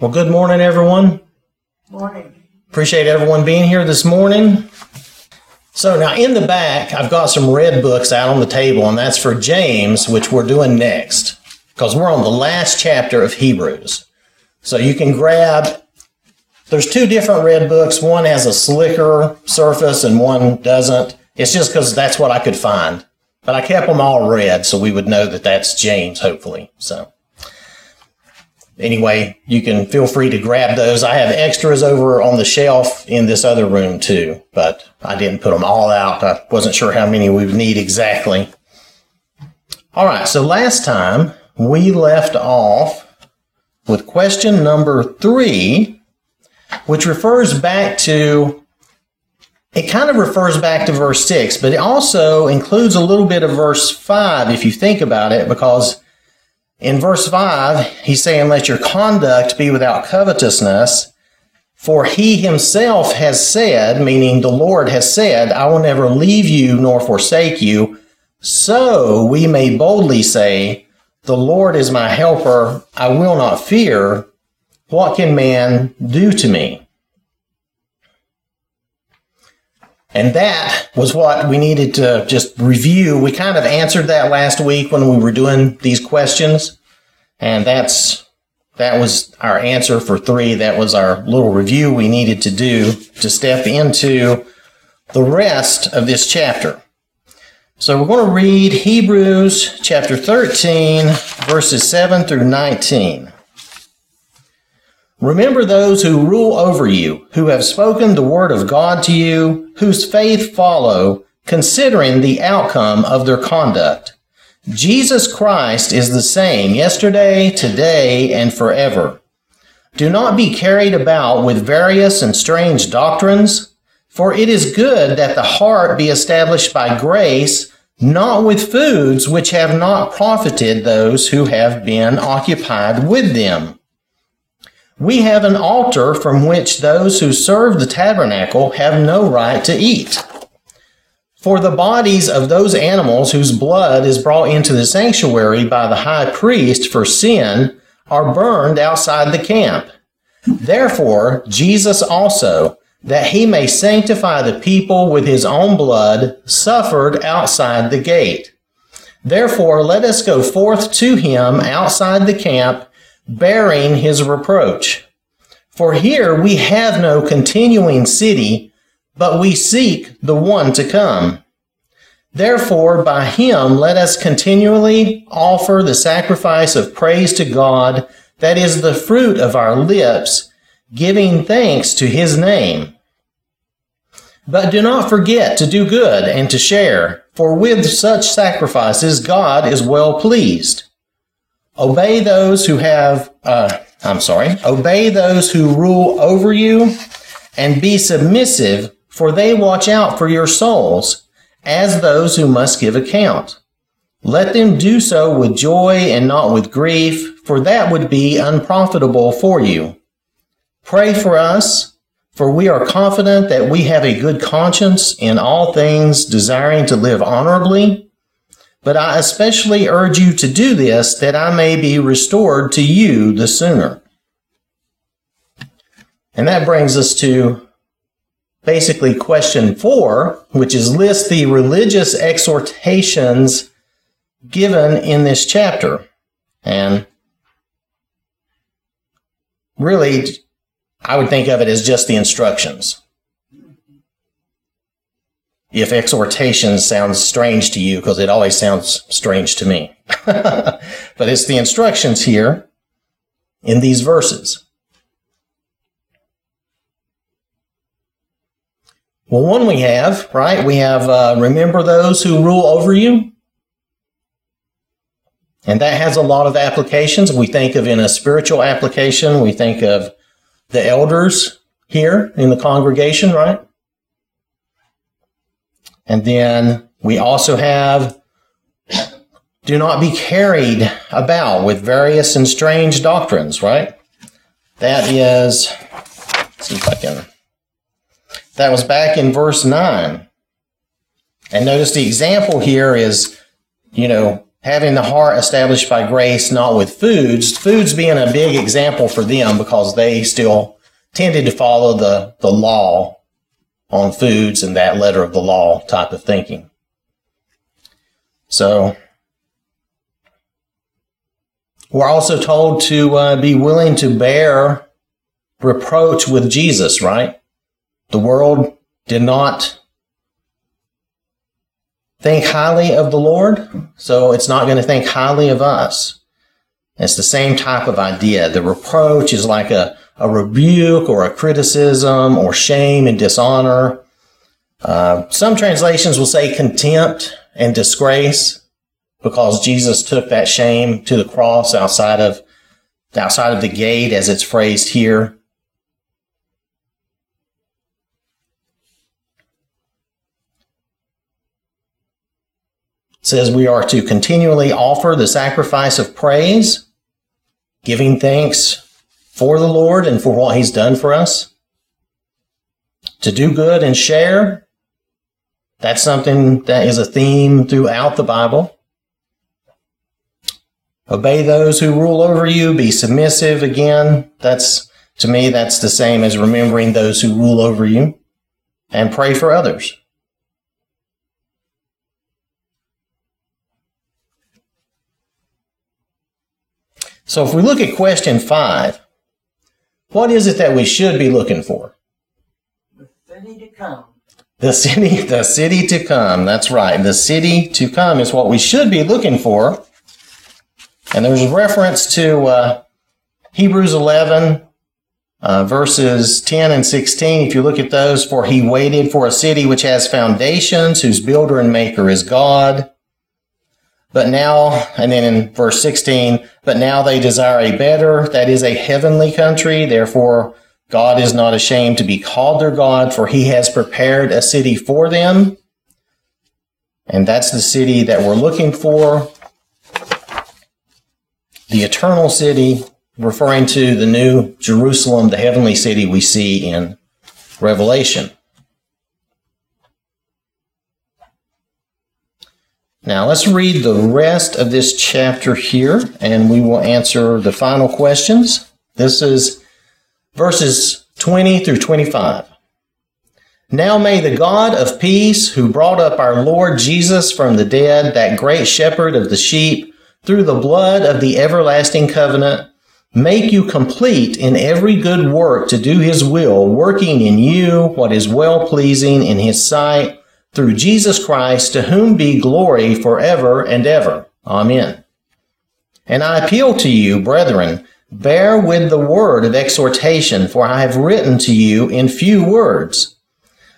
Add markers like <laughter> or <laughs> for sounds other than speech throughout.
Well, good morning, everyone. Morning. Appreciate everyone being here this morning. So, now in the back, I've got some red books out on the table, and that's for James, which we're doing next, because we're on the last chapter of Hebrews. So, you can grab, there's two different red books. One has a slicker surface, and one doesn't. It's just because that's what I could find. But I kept them all red, so we would know that that's James, hopefully. So, anyway, you can feel free to grab those. I have extras over on the shelf in this other room too, but I didn't put them all out. I wasn't sure how many we would need exactly. All right, so last time we left off with question number three, which refers back to it kind of refers back to verse 6, but it also includes a little bit of verse 5 if you think about it, because in verse 5, he's saying, Let your conduct be without covetousness, for he himself has said, meaning the Lord has said, I will never leave you nor forsake you. So we may boldly say, The Lord is my helper, I will not fear. What can man do to me? And that was what we needed to just review. We kind of answered that last week when we were doing these questions. And that's, that was our answer for three. That was our little review we needed to do to step into the rest of this chapter. So we're going to read Hebrews chapter 13, verses 7 through 19. Remember those who rule over you, who have spoken the word of God to you, whose faith follow, considering the outcome of their conduct. Jesus Christ is the same yesterday, today, and forever. Do not be carried about with various and strange doctrines, for it is good that the heart be established by grace, not with foods which have not profited those who have been occupied with them. We have an altar from which those who serve the tabernacle have no right to eat. For the bodies of those animals whose blood is brought into the sanctuary by the high priest for sin are burned outside the camp. Therefore, Jesus also, that he may sanctify the people with his own blood, suffered outside the gate. Therefore, let us go forth to him outside the camp bearing his reproach. For here we have no continuing city, but we seek the one to come. Therefore, by him let us continually offer the sacrifice of praise to God, that is the fruit of our lips, giving thanks to his name. But do not forget to do good and to share, for with such sacrifices God is well pleased. Obey those who have, uh, I'm sorry, obey those who rule over you and be submissive, for they watch out for your souls as those who must give account. Let them do so with joy and not with grief, for that would be unprofitable for you. Pray for us, for we are confident that we have a good conscience in all things, desiring to live honorably but I especially urge you to do this that I may be restored to you the sooner. And that brings us to basically question four, which is list the religious exhortations given in this chapter. And really, I would think of it as just the instructions if exhortation sounds strange to you, because it always sounds strange to me. <laughs> but it's the instructions here in these verses. Well, one we have, right? We have, uh, remember those who rule over you. And that has a lot of applications. We think of in a spiritual application, we think of the elders here in the congregation, right? And then we also have do not be carried about with various and strange doctrines, right? That is, see if I can, that was back in verse 9. And notice the example here is, you know, having the heart established by grace, not with foods, foods being a big example for them because they still tended to follow the, the law on foods and that letter of the law type of thinking. So, we're also told to uh, be willing to bear reproach with Jesus, right? The world did not think highly of the Lord, so it's not going to think highly of us. It's the same type of idea. The reproach is like a, a rebuke or a criticism or shame and dishonor. Uh, some translations will say contempt and disgrace because Jesus took that shame to the cross outside of outside of the gate as it's phrased here. It says we are to continually offer the sacrifice of praise, giving thanks for the Lord and for what he's done for us. To do good and share. That's something that is a theme throughout the Bible. Obey those who rule over you. Be submissive. Again, that's, to me, that's the same as remembering those who rule over you. And pray for others. So if we look at question five, what is it that we should be looking for? The city to come. The city, the city to come. That's right. The city to come is what we should be looking for. And there's a reference to uh, Hebrews 11, uh, verses 10 and 16. If you look at those, for he waited for a city which has foundations, whose builder and maker is God. But now, and then in verse 16, but now they desire a better, that is a heavenly country. Therefore, God is not ashamed to be called their God, for he has prepared a city for them. And that's the city that we're looking for. The eternal city, referring to the new Jerusalem, the heavenly city we see in Revelation. Now let's read the rest of this chapter here and we will answer the final questions. This is verses 20 through 25. Now may the God of peace, who brought up our Lord Jesus from the dead, that great shepherd of the sheep, through the blood of the everlasting covenant, make you complete in every good work to do his will, working in you what is well pleasing in his sight through Jesus Christ, to whom be glory forever and ever. Amen. And I appeal to you, brethren, bear with the word of exhortation, for I have written to you in few words.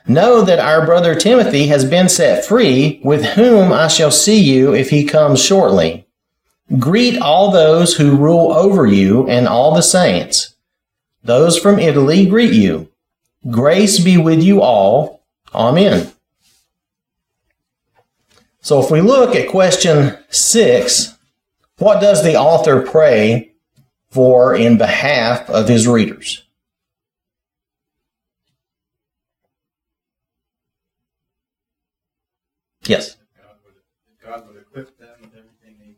Know that our brother Timothy has been set free, with whom I shall see you if he comes shortly. Greet all those who rule over you and all the saints. Those from Italy greet you. Grace be with you all. Amen. So if we look at question six, what does the author pray for in behalf of his readers? Yes. God would equip them with everything they need.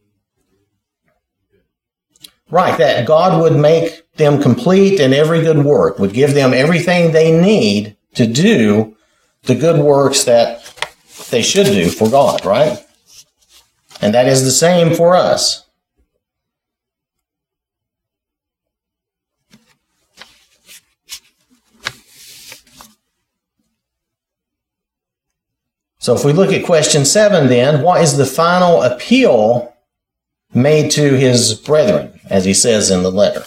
Right, that God would make them complete in every good work, would give them everything they need to do the good works that they should do for God, right? And that is the same for us. So if we look at question seven, then, what is the final appeal made to his brethren, as he says in the letter?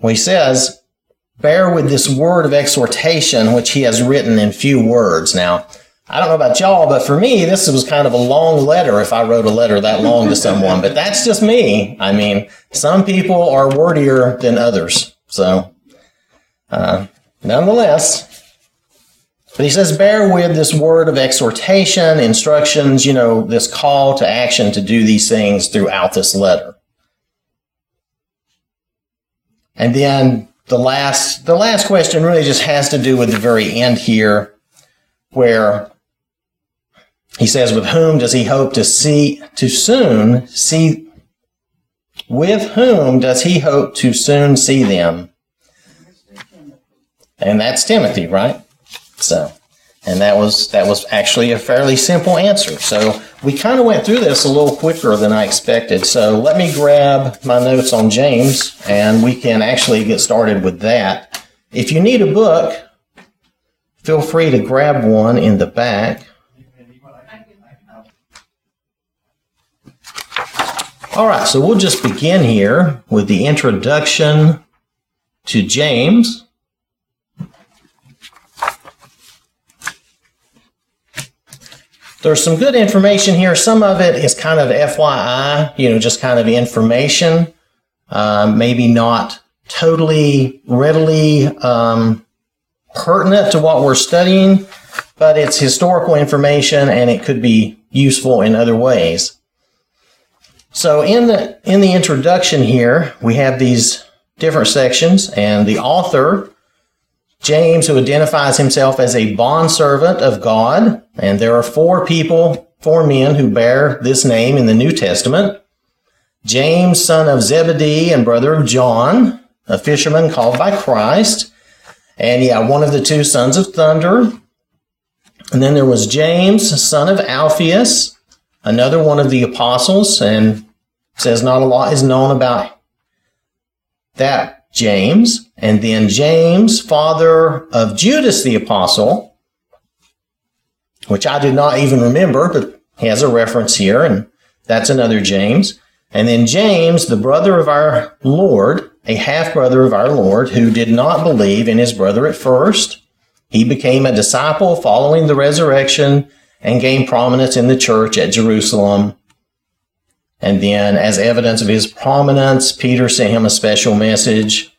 Well, he says, bear with this word of exhortation, which he has written in few words. Now, I don't know about y'all, but for me, this was kind of a long letter if I wrote a letter that long to someone, but that's just me. I mean, some people are wordier than others. So, uh, nonetheless, but he says, bear with this word of exhortation, instructions, you know, this call to action to do these things throughout this letter. And then the last the last question really just has to do with the very end here where he says, with whom does he hope to see, to soon see, with whom does he hope to soon see them? And that's Timothy, right? So, and that was, that was actually a fairly simple answer. So we kind of went through this a little quicker than I expected. So let me grab my notes on James and we can actually get started with that. If you need a book, feel free to grab one in the back. All right, so we'll just begin here with the introduction to James. There's some good information here. Some of it is kind of FYI, you know, just kind of information, uh, maybe not totally readily um, pertinent to what we're studying, but it's historical information and it could be useful in other ways. So in the in the introduction here, we have these different sections, and the author, James, who identifies himself as a bondservant of God, and there are four people, four men who bear this name in the New Testament. James, son of Zebedee and brother of John, a fisherman called by Christ. And yeah, one of the two sons of thunder. And then there was James, son of Alphaeus, another one of the apostles, and says not a lot is known about that James. And then James, father of Judas the apostle, which I did not even remember, but he has a reference here, and that's another James. And then James, the brother of our Lord, a half brother of our Lord, who did not believe in his brother at first. He became a disciple following the resurrection and gained prominence in the church at Jerusalem. And then, as evidence of his prominence, Peter sent him a special message.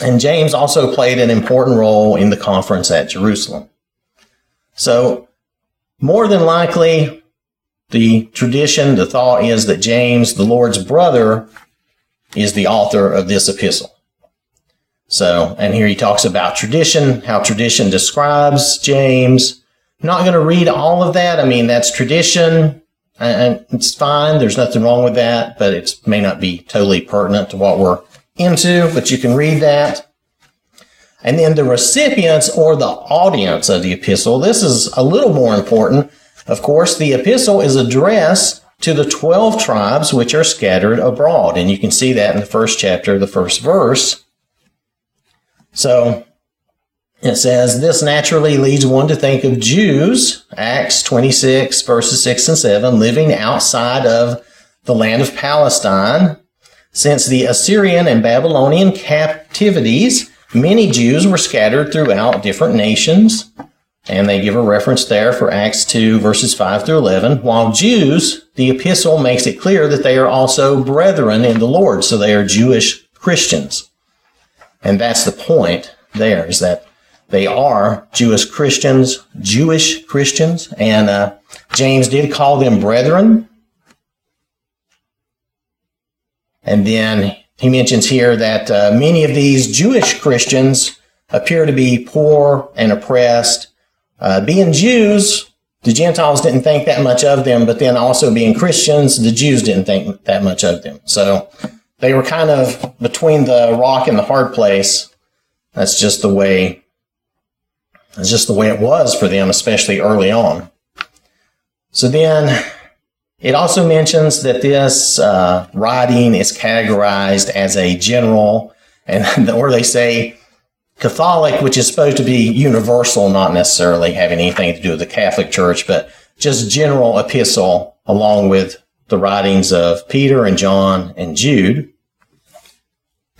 And James also played an important role in the conference at Jerusalem. So, more than likely, the tradition, the thought is that James, the Lord's brother, is the author of this epistle. So, and here he talks about tradition, how tradition describes James. Not going to read all of that. I mean, that's tradition and it's fine. There's nothing wrong with that, but it may not be totally pertinent to what we're into, but you can read that. And then the recipients or the audience of the epistle. This is a little more important. Of course, the epistle is addressed to the 12 tribes which are scattered abroad. And you can see that in the first chapter, the first verse. So it says, This naturally leads one to think of Jews, Acts 26, verses 6 and 7, living outside of the land of Palestine. Since the Assyrian and Babylonian captivities, many Jews were scattered throughout different nations. And they give a reference there for Acts 2, verses 5 through 11. While Jews, the epistle makes it clear that they are also brethren in the Lord, so they are Jewish Christians. And that's the point there, is that they are Jewish Christians, Jewish Christians, and uh, James did call them brethren. And then he mentions here that uh, many of these Jewish Christians appear to be poor and oppressed. Uh, being Jews, the Gentiles didn't think that much of them, but then also being Christians, the Jews didn't think that much of them. So they were kind of between the rock and the hard place. That's just the way it's just the way it was for them, especially early on. So then it also mentions that this uh, writing is categorized as a general, and <laughs> or they say Catholic, which is supposed to be universal, not necessarily having anything to do with the Catholic Church, but just general epistle along with the writings of Peter and John and Jude.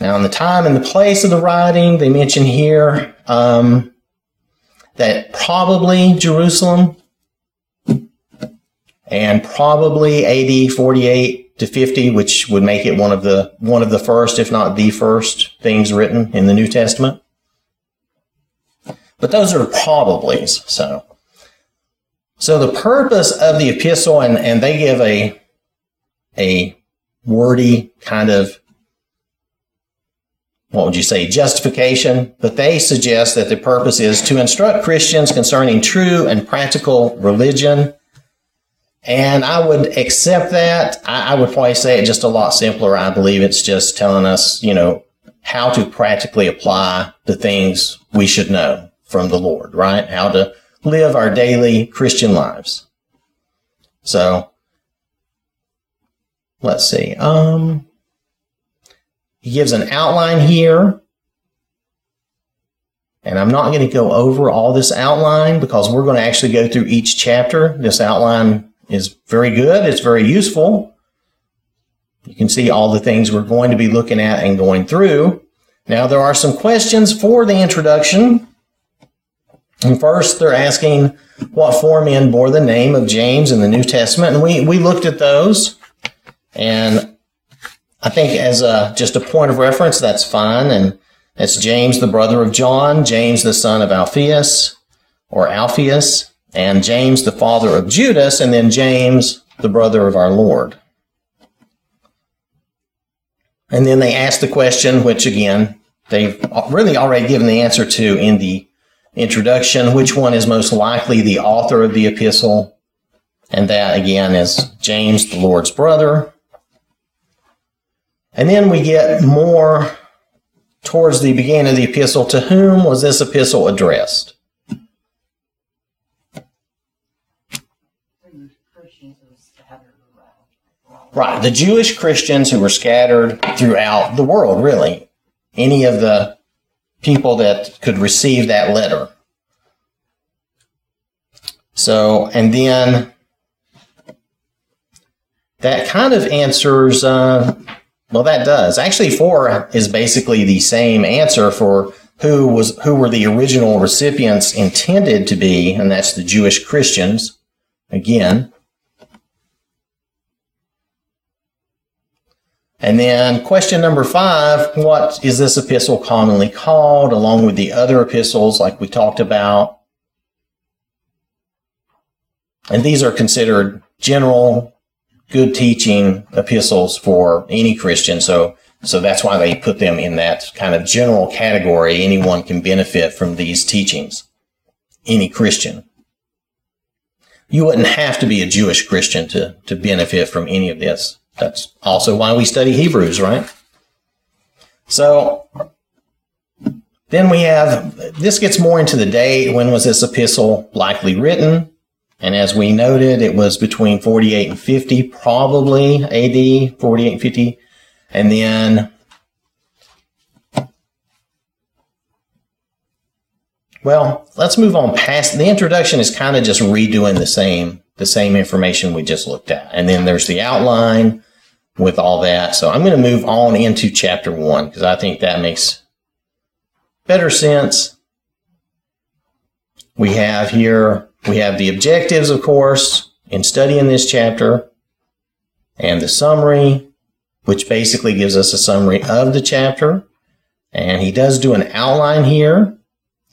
Now, in the time and the place of the writing, they mention here um, that probably Jerusalem and probably AD 48 to 50, which would make it one of the one of the first, if not the first, things written in the New Testament. But those are probablys. So, so the purpose of the epistle, and, and they give a a wordy kind of what would you say, justification, but they suggest that the purpose is to instruct Christians concerning true and practical religion. And I would accept that. I, I would probably say it just a lot simpler. I believe it's just telling us, you know, how to practically apply the things we should know from the Lord, right? How to live our daily Christian lives. So let's see. Um, he gives an outline here. And I'm not going to go over all this outline because we're going to actually go through each chapter. This outline is very good. It's very useful. You can see all the things we're going to be looking at and going through. Now, there are some questions for the introduction. And first, they're asking what four men bore the name of James in the New Testament. And we, we looked at those. And I think as a, just a point of reference, that's fine. And it's James, the brother of John, James, the son of Alphaeus or Alphaeus, and James, the father of Judas, and then James, the brother of our Lord. And then they ask the question, which again, they've really already given the answer to in the introduction, which one is most likely the author of the epistle? And that again is James, the Lord's brother. And then we get more towards the beginning of the epistle. To whom was this epistle addressed? Right, the Jewish Christians who were scattered throughout the world, really. Any of the people that could receive that letter. So, and then that kind of answers uh, well, that does. Actually, four is basically the same answer for who was who were the original recipients intended to be, and that's the Jewish Christians. Again. And then question number five, what is this epistle commonly called, along with the other epistles like we talked about? And these are considered general good teaching epistles for any Christian. So, so that's why they put them in that kind of general category. Anyone can benefit from these teachings. Any Christian. You wouldn't have to be a Jewish Christian to, to benefit from any of this. That's also why we study Hebrews, right? So, then we have, this gets more into the date. When was this epistle likely written? And as we noted, it was between 48 and 50, probably AD 48 and 50. And then Well, let's move on past the introduction is kind of just redoing the same the same information we just looked at. And then there's the outline with all that. So I'm going to move on into chapter 1 because I think that makes better sense. We have here we have the objectives, of course, in studying this chapter, and the summary, which basically gives us a summary of the chapter. And he does do an outline here.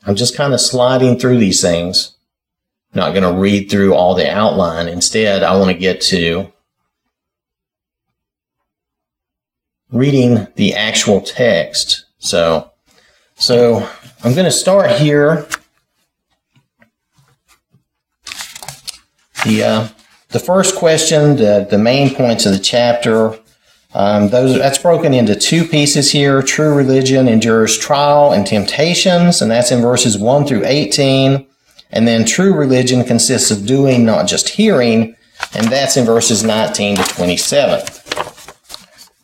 I'm just kind of sliding through these things. Not going to read through all the outline. Instead, I want to get to reading the actual text. So, so I'm going to start here The uh, the first question, the the main points of the chapter, um, those that's broken into two pieces here. True religion endures trial and temptations, and that's in verses one through eighteen. And then true religion consists of doing, not just hearing, and that's in verses nineteen to twenty-seven.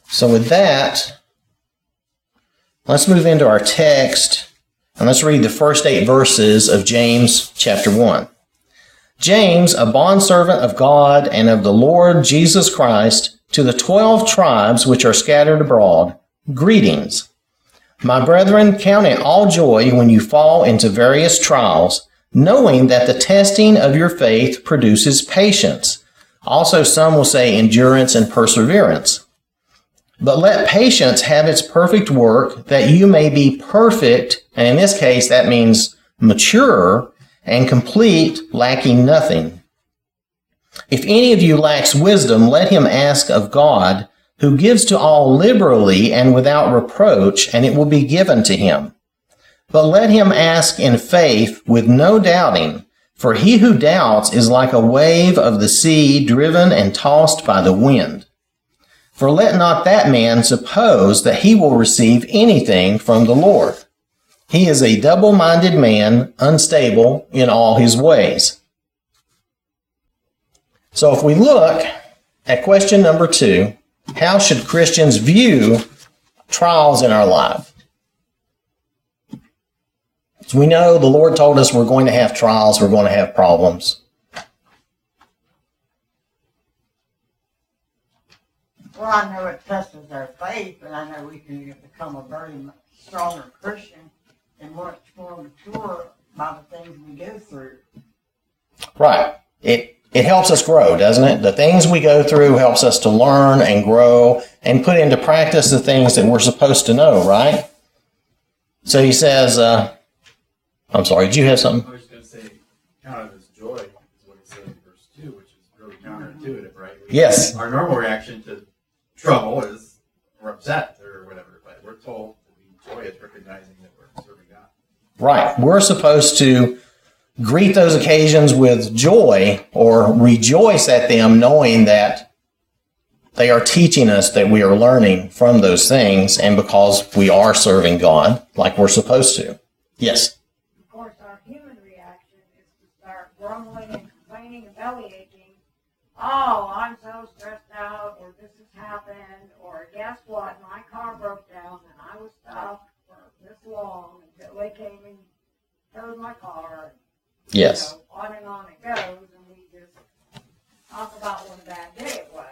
So with that, let's move into our text and let's read the first eight verses of James chapter one. James, a bondservant of God and of the Lord Jesus Christ, to the twelve tribes which are scattered abroad, greetings. My brethren, count it all joy when you fall into various trials, knowing that the testing of your faith produces patience. Also, some will say endurance and perseverance. But let patience have its perfect work, that you may be perfect, and in this case, that means mature, and complete, lacking nothing. If any of you lacks wisdom, let him ask of God, who gives to all liberally and without reproach, and it will be given to him. But let him ask in faith with no doubting, for he who doubts is like a wave of the sea driven and tossed by the wind. For let not that man suppose that he will receive anything from the Lord. He is a double minded man, unstable in all his ways. So if we look at question number two, how should Christians view trials in our life? We know the Lord told us we're going to have trials, we're going to have problems. Well, I know it tests our faith, but I know we can become a very stronger Christian and much more mature by the things we go through. Right. It it helps us grow, doesn't it? The things we go through helps us to learn and grow and put into practice the things that we're supposed to know, right? So he says, uh, I'm sorry, did you have something? I was going to say, count it as joy, is what it says in verse 2, which is really counterintuitive, right? We- Yes. Our normal reaction to trouble is we're upset or whatever, but we're told to be joyous, recognizing that we're serving God. Right. We're supposed to greet those occasions with joy or rejoice at them knowing that they are teaching us that we are learning from those things and because we are serving God like we're supposed to. Yes. Of course, our human reaction is to start grumbling and complaining and belly aching. Oh, I'm so stressed out, or this has happened, or guess what? My car broke down and I was stuck this long until they came and towed my car. Yes. You know, on and on it goes, and we just talk about what a bad day it was.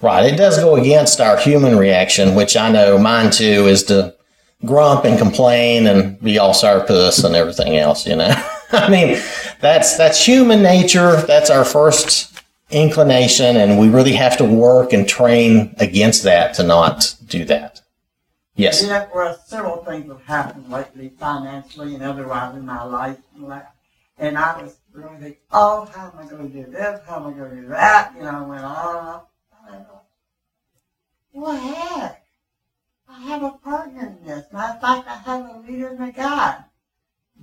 Right. It does go against our human reaction, which I know mine too is to grump and complain and be all sourpuss and everything else, you know. <laughs> I mean, that's that's human nature. That's our first inclination and we really have to work and train against that to not do that. Yes. You know, well, several things have happened lately, financially and otherwise in my life. And I was really oh, how am I going to do this? How am I going to do that? You know, I went on. and thought, Well, heck, I have a partner in this. Matter of fact, I have a leader in the God.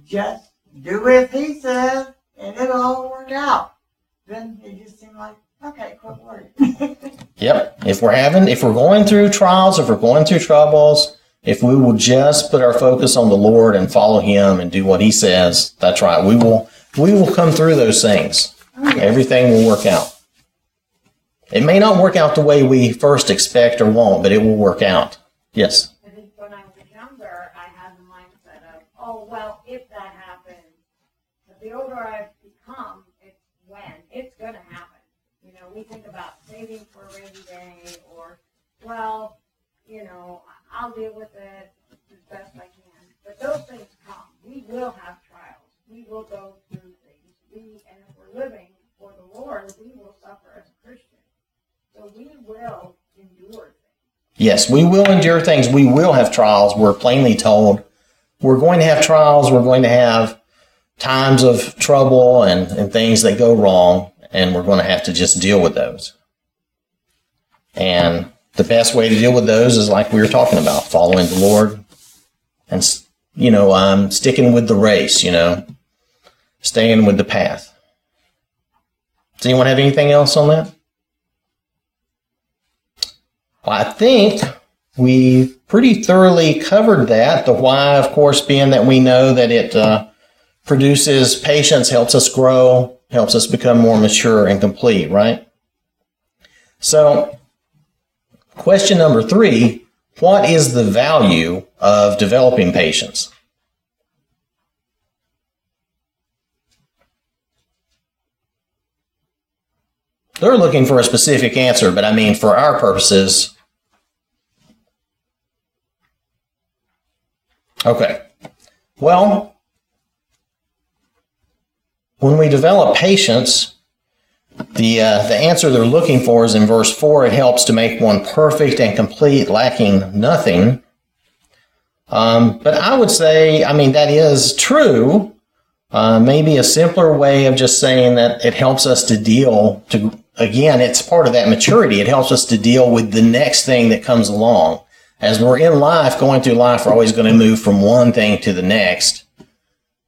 Just do as he says, and it'll all work out. Then it just seemed like, okay. Yep. If we're having, if we're going through trials, if we're going through troubles, if we will just put our focus on the Lord and follow Him and do what He says, that's right. We will, we will come through those things. Everything will work out. It may not work out the way we first expect or want, but it will work out. Yes. I think when I was younger, I had the mindset of, oh, well, if that happens. But the older I've become, it's when. It's going to happen. You know, we think about saving for a rainy day or, well, you know, I'll deal with it as best I can. But those things come. We will have trials. We will go through things. We, and if we're living for the Lord, we will suffer as a Christian. So we will endure things. Yes, we will endure things. We will have trials. We're plainly told we're going to have trials. We're going to have times of trouble and, and things that go wrong, and we're going to have to just deal with those. And the best way to deal with those is like we were talking about, following the Lord and, you know, um, sticking with the race, you know, staying with the path. Does anyone have anything else on that? Well, I think we pretty thoroughly covered that. The why, of course, being that we know that it uh, produces patience, helps us grow, helps us become more mature and complete, right? So, question number three what is the value of developing patience? They're looking for a specific answer, but I mean, for our purposes, Okay. Well, when we develop patience, the uh, the answer they're looking for is in verse four. It helps to make one perfect and complete, lacking nothing. Um, but I would say, I mean, that is true. Uh, maybe a simpler way of just saying that it helps us to deal to again, it's part of that maturity. It helps us to deal with the next thing that comes along. As we're in life, going through life, we're always going to move from one thing to the next.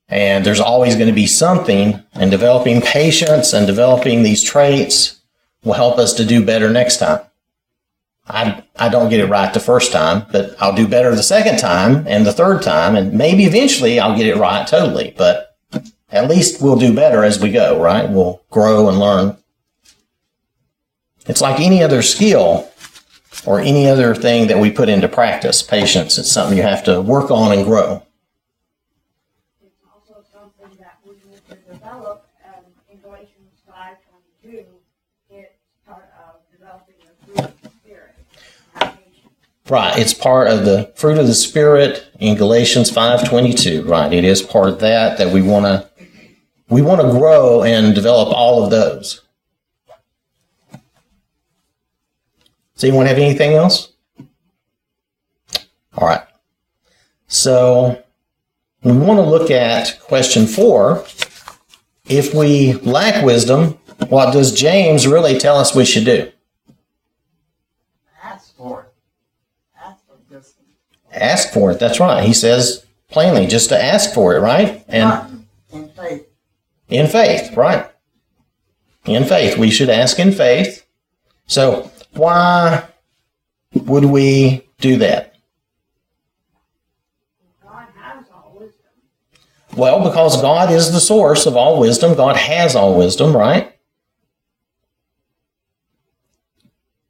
And there's always going to be something, and developing patience and developing these traits will help us to do better next time. I, I don't get it right the first time, but I'll do better the second time and the third time, and maybe eventually I'll get it right totally. But at least we'll do better as we go, right? We'll grow and learn. It's like any other skill or any other thing that we put into practice. Patience, it's something you have to work on and grow. It's also something that we need to develop, um, in Galatians five twenty-two, it's part of developing the fruit of the spirit. Have patience. Right, it's part of the fruit of the spirit in Galatians 5:22, right? It is part of that that we want to we want to grow and develop all of those. Does anyone have anything else? All right. So we want to look at question 4. If we lack wisdom, what does James really tell us we should do? Ask for it. Ask for this. ask for it. That's right. He says plainly just to ask for it, right? And in faith. in faith, right? In faith. We should ask in faith. So, why would we do that? God has all wisdom. Well, because God is the source of all wisdom. God has all wisdom, right?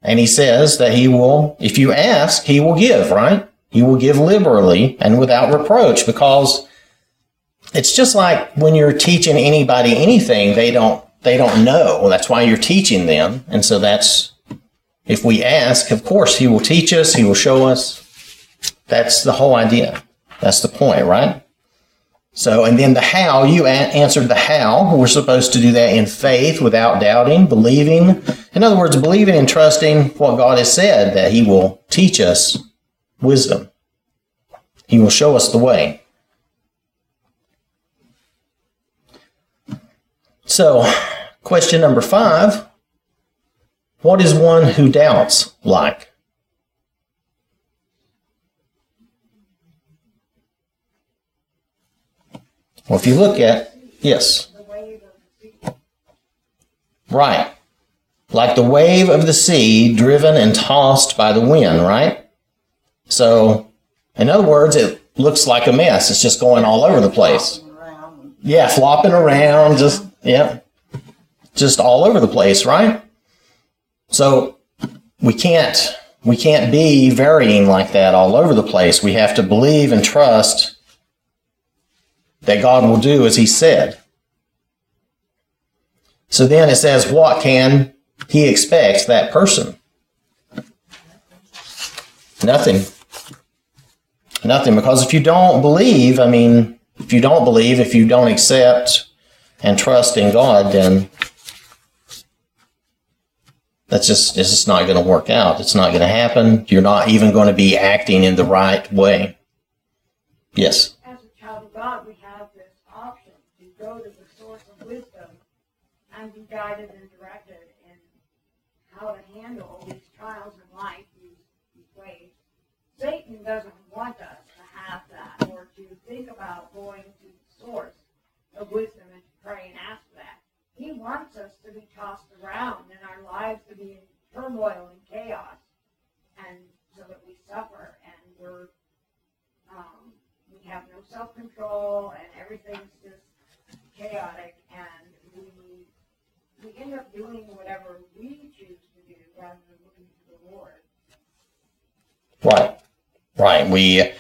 And he says that he will, if you ask, he will give, right? He will give liberally and without reproach because it's just like when you're teaching anybody anything, they don't, they don't know. That's why you're teaching them. And so that's, if we ask, of course, he will teach us. He will show us. That's the whole idea. That's the point, right? So, and then the how, you a- answered the how. We're supposed to do that in faith without doubting, believing. In other words, believing and trusting what God has said that He will teach us wisdom. He will show us the way. So, question number five What is one who doubts like? Well, if you look at, yes. Right. Like the wave of the sea driven and tossed by the wind, right? So, in other words, it looks like a mess. It's just going all over the place. Yeah, flopping around, just, yeah, just all over the place, right? So, we can't, we can't be varying like that all over the place. We have to believe and trust that God will do as He said. So then it says, what can he expect that person? Nothing. Nothing. Because if you don't believe, I mean, if you don't believe, if you don't accept and trust in God, then that's just, it's just not going to work out. It's not going to happen. You're not even going to be acting in the right way. Yes. As a child of God, we have this option to go to the source of wisdom and be guided and directed in how to handle these trials in life, these, these ways. Satan doesn't want us to have that or to think about going to the source of wisdom and to pray and ask that. He wants us to be tossed around and our lives to be in turmoil and chaos and so that we suffer and we're um, we have no self-control and everything's just chaotic we end up doing whatever we choose to do rather than looking to the Lord. Right. Right. We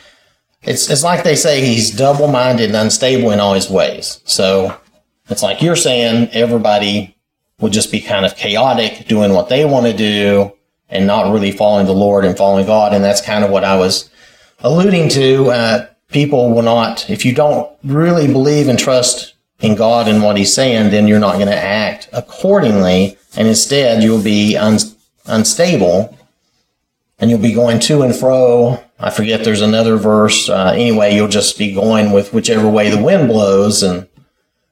it's it's like they say he's double minded and unstable in all his ways. So it's like you're saying everybody would just be kind of chaotic doing what they want to do and not really following the Lord and following God. And that's kind of what I was alluding to. Uh, people will not, if you don't really believe and trust in God and what He's saying, then you're not going to act accordingly. And instead, you'll be un- unstable and you'll be going to and fro. I forget there's another verse. Uh, anyway, you'll just be going with whichever way the wind blows and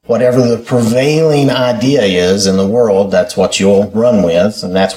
whatever the prevailing idea is in the world, that's what you'll run with, and that's